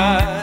sky.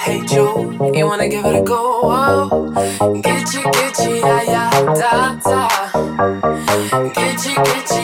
hate you. You wanna give it a go? Oh. Gitchy, gitchy, yeah, yeah, da, da. Gitchy, gitchy.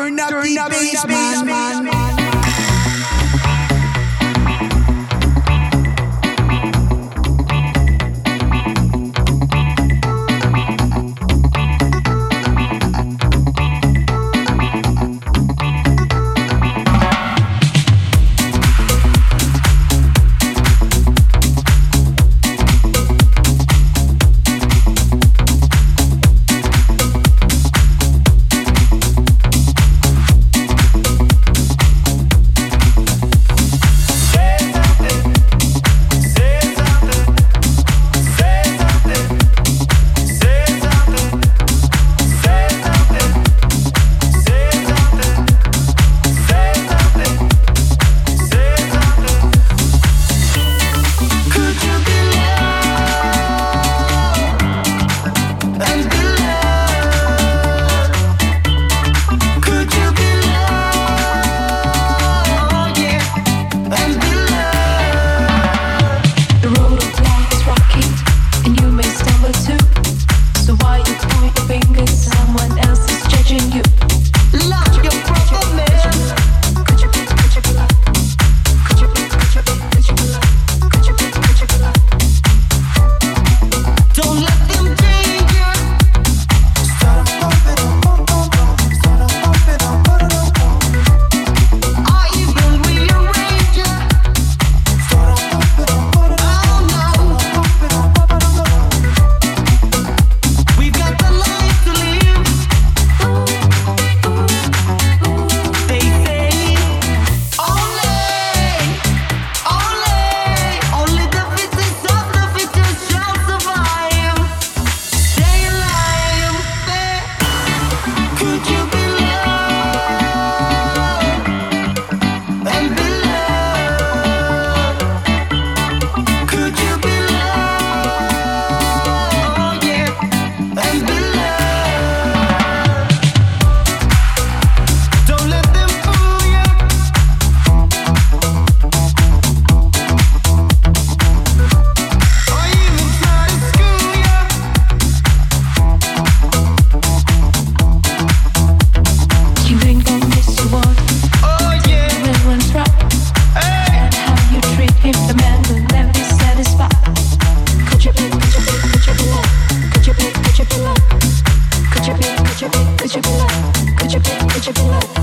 Turn up the bass, man. life. you, could you be mine? Could you be, could you be mine?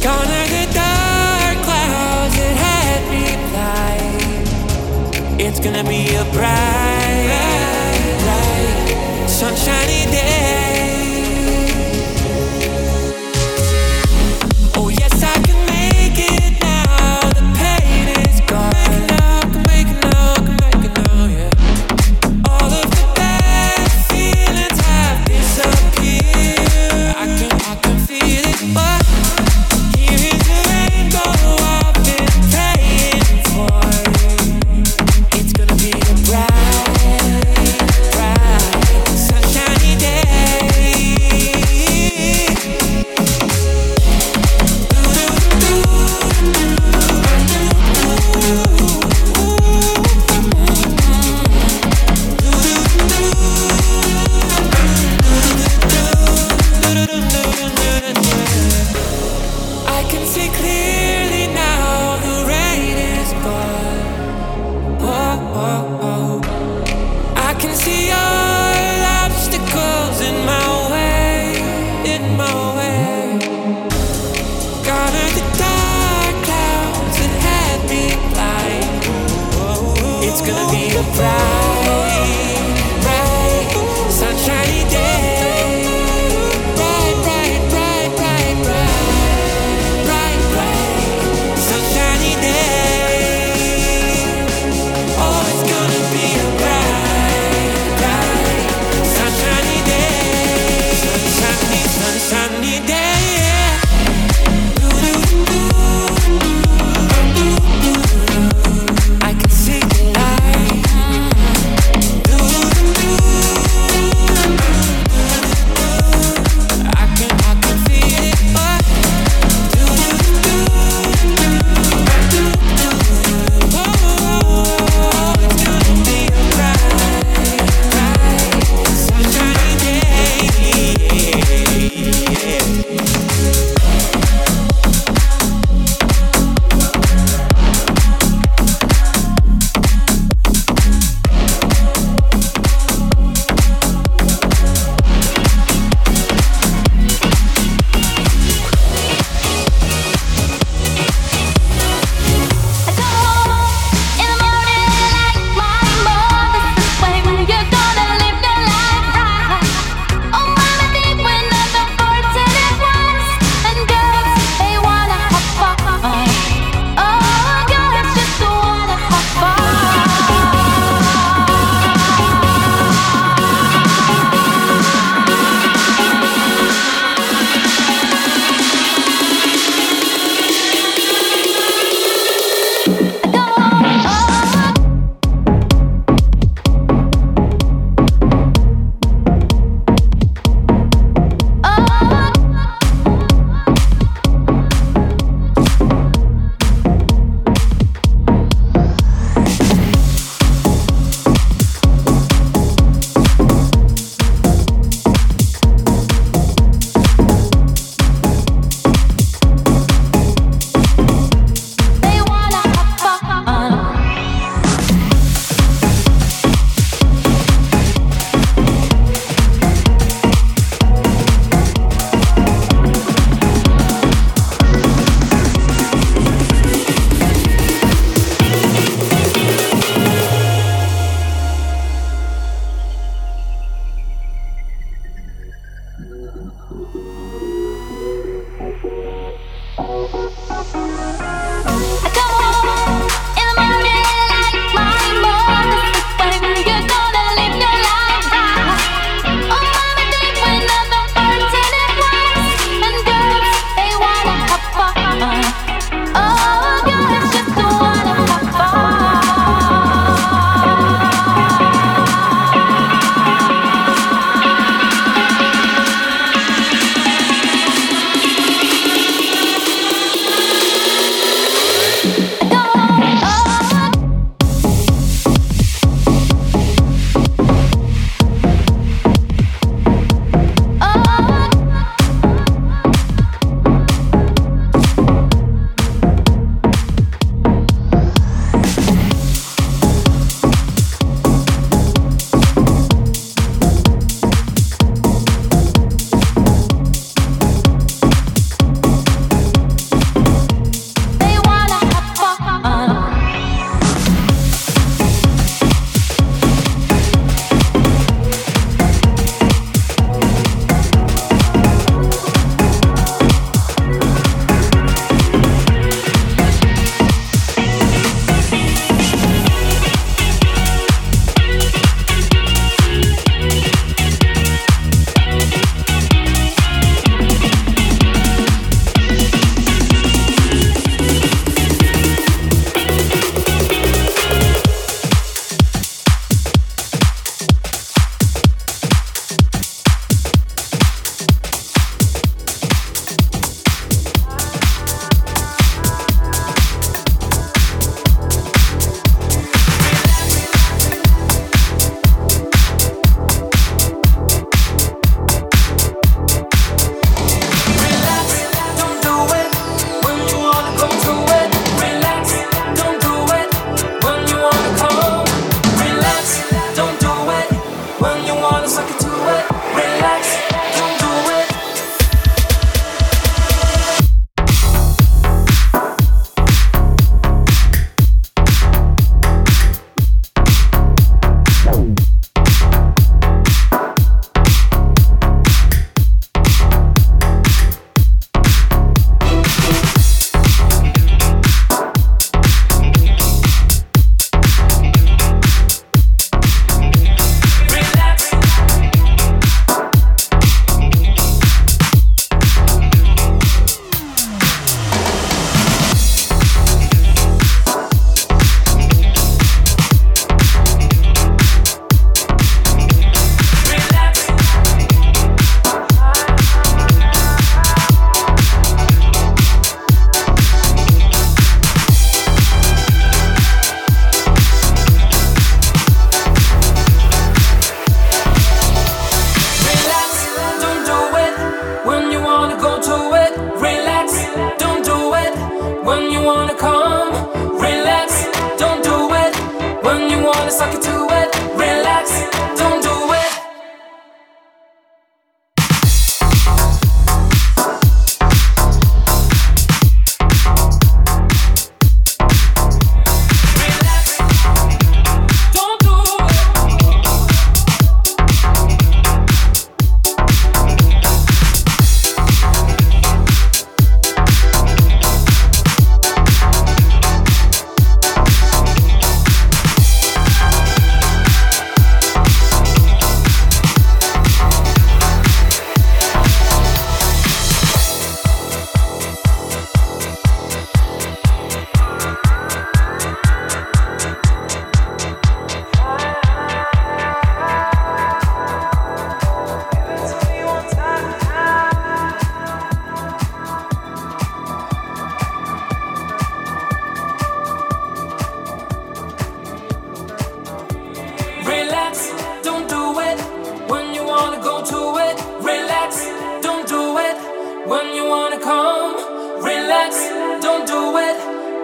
The dark clouds. It's gonna be a bright bright, sunshiny.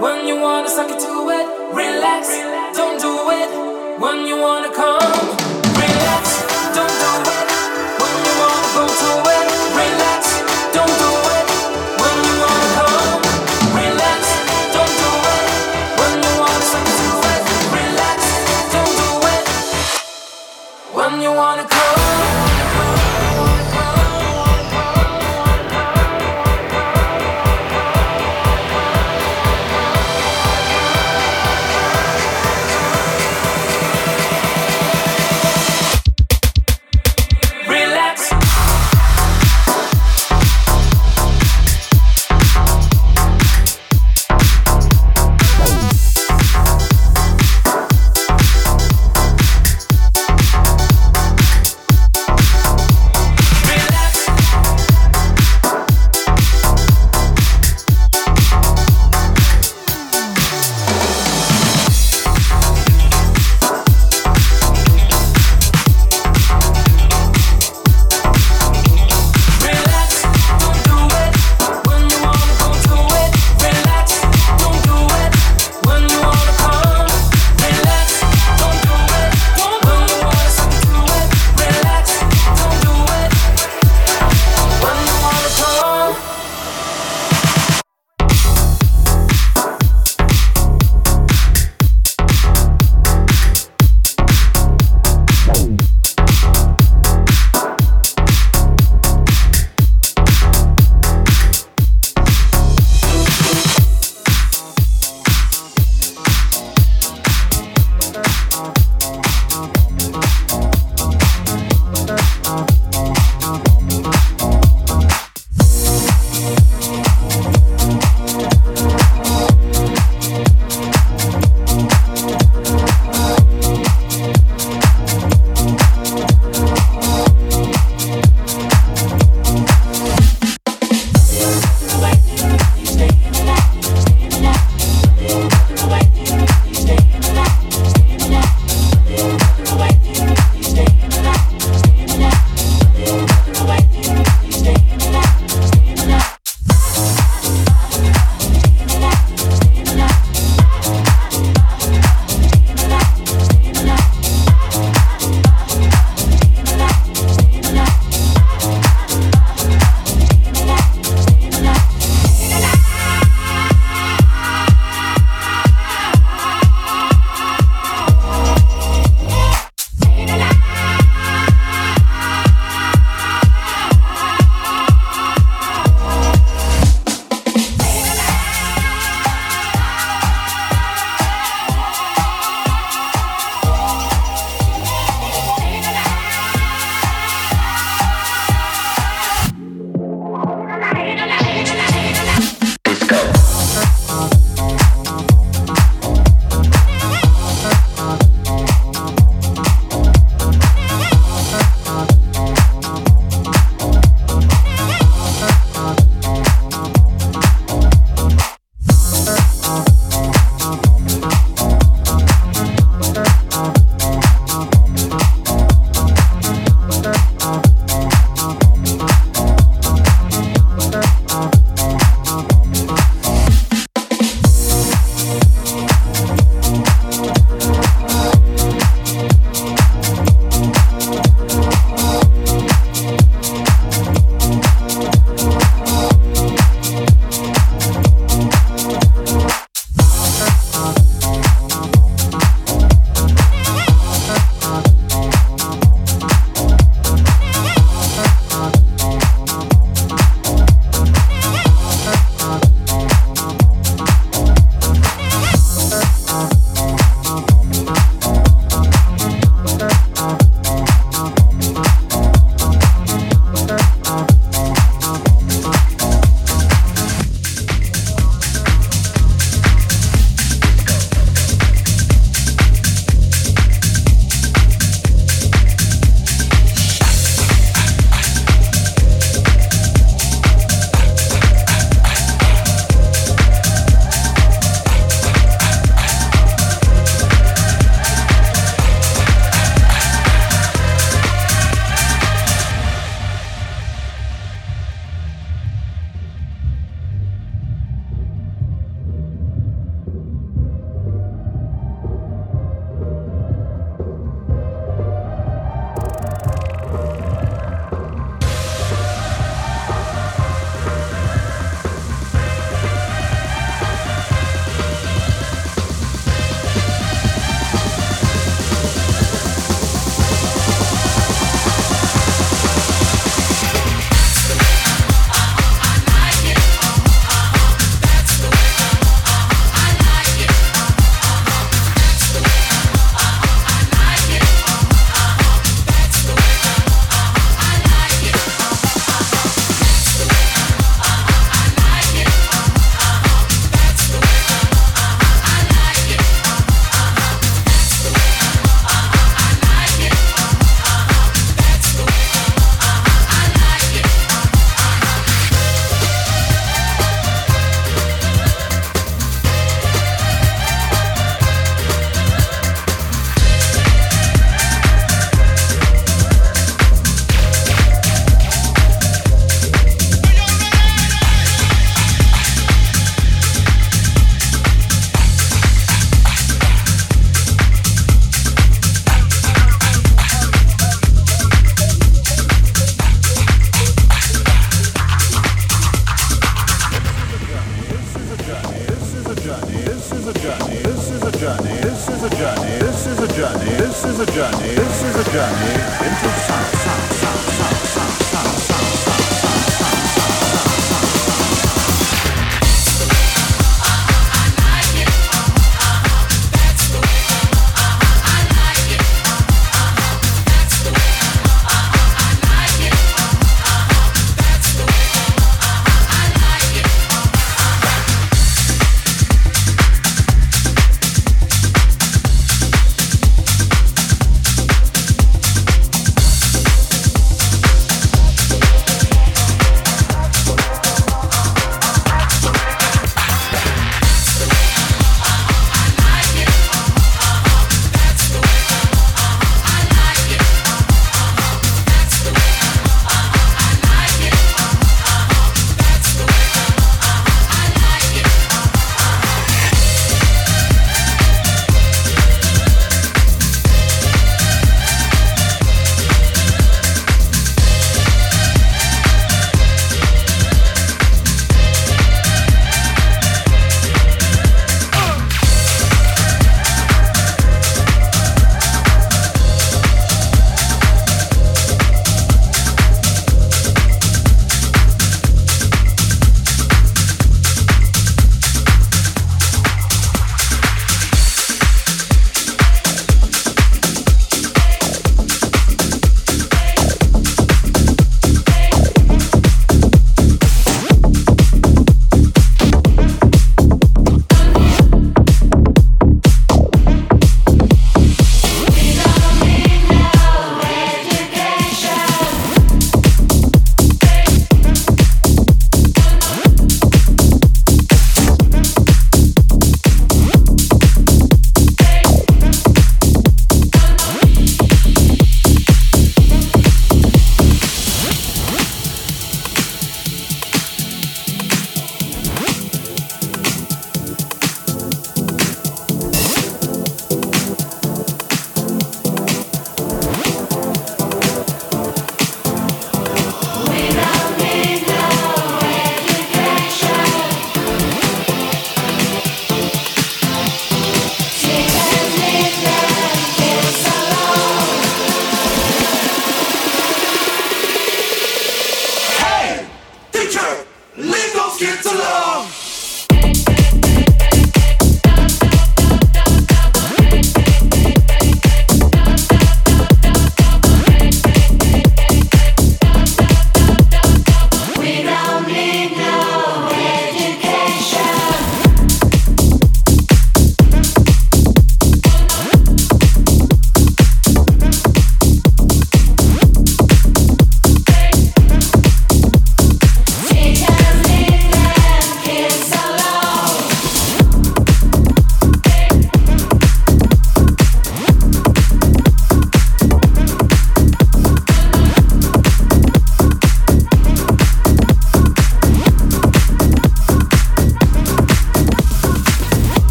When you wanna suck it to it, relax, don't do it. When you wanna come, relax, don't do it. When you wanna go to it, relax, don't do it. When you wanna come, relax, don't do it. When you wanna suck it it, relax, don't do it. When you wanna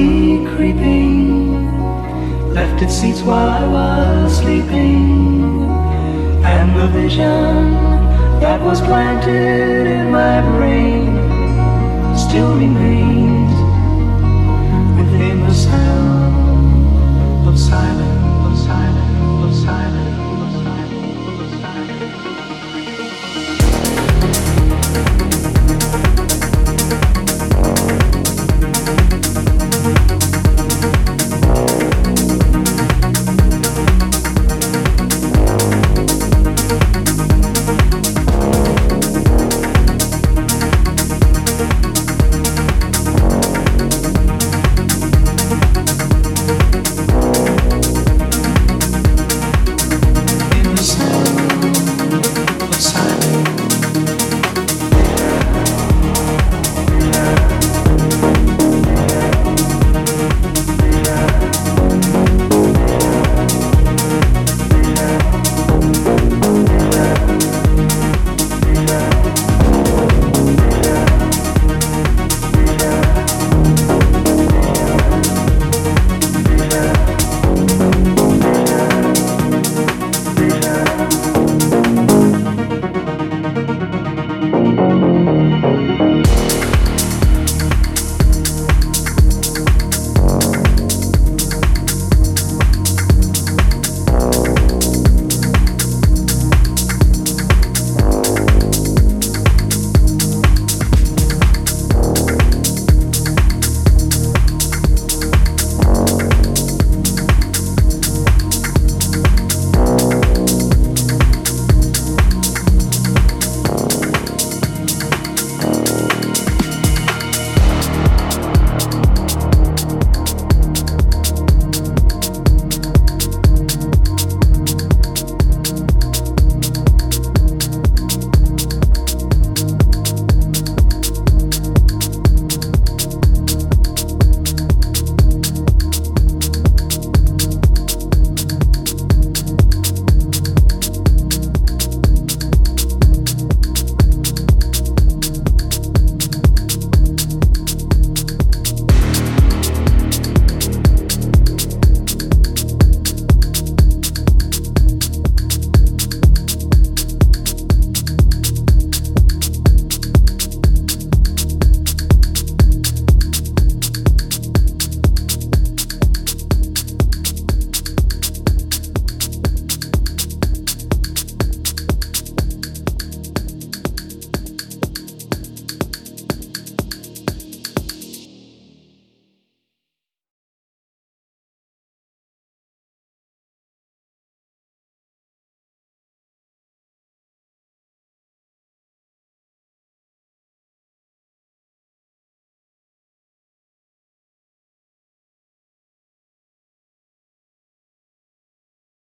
softly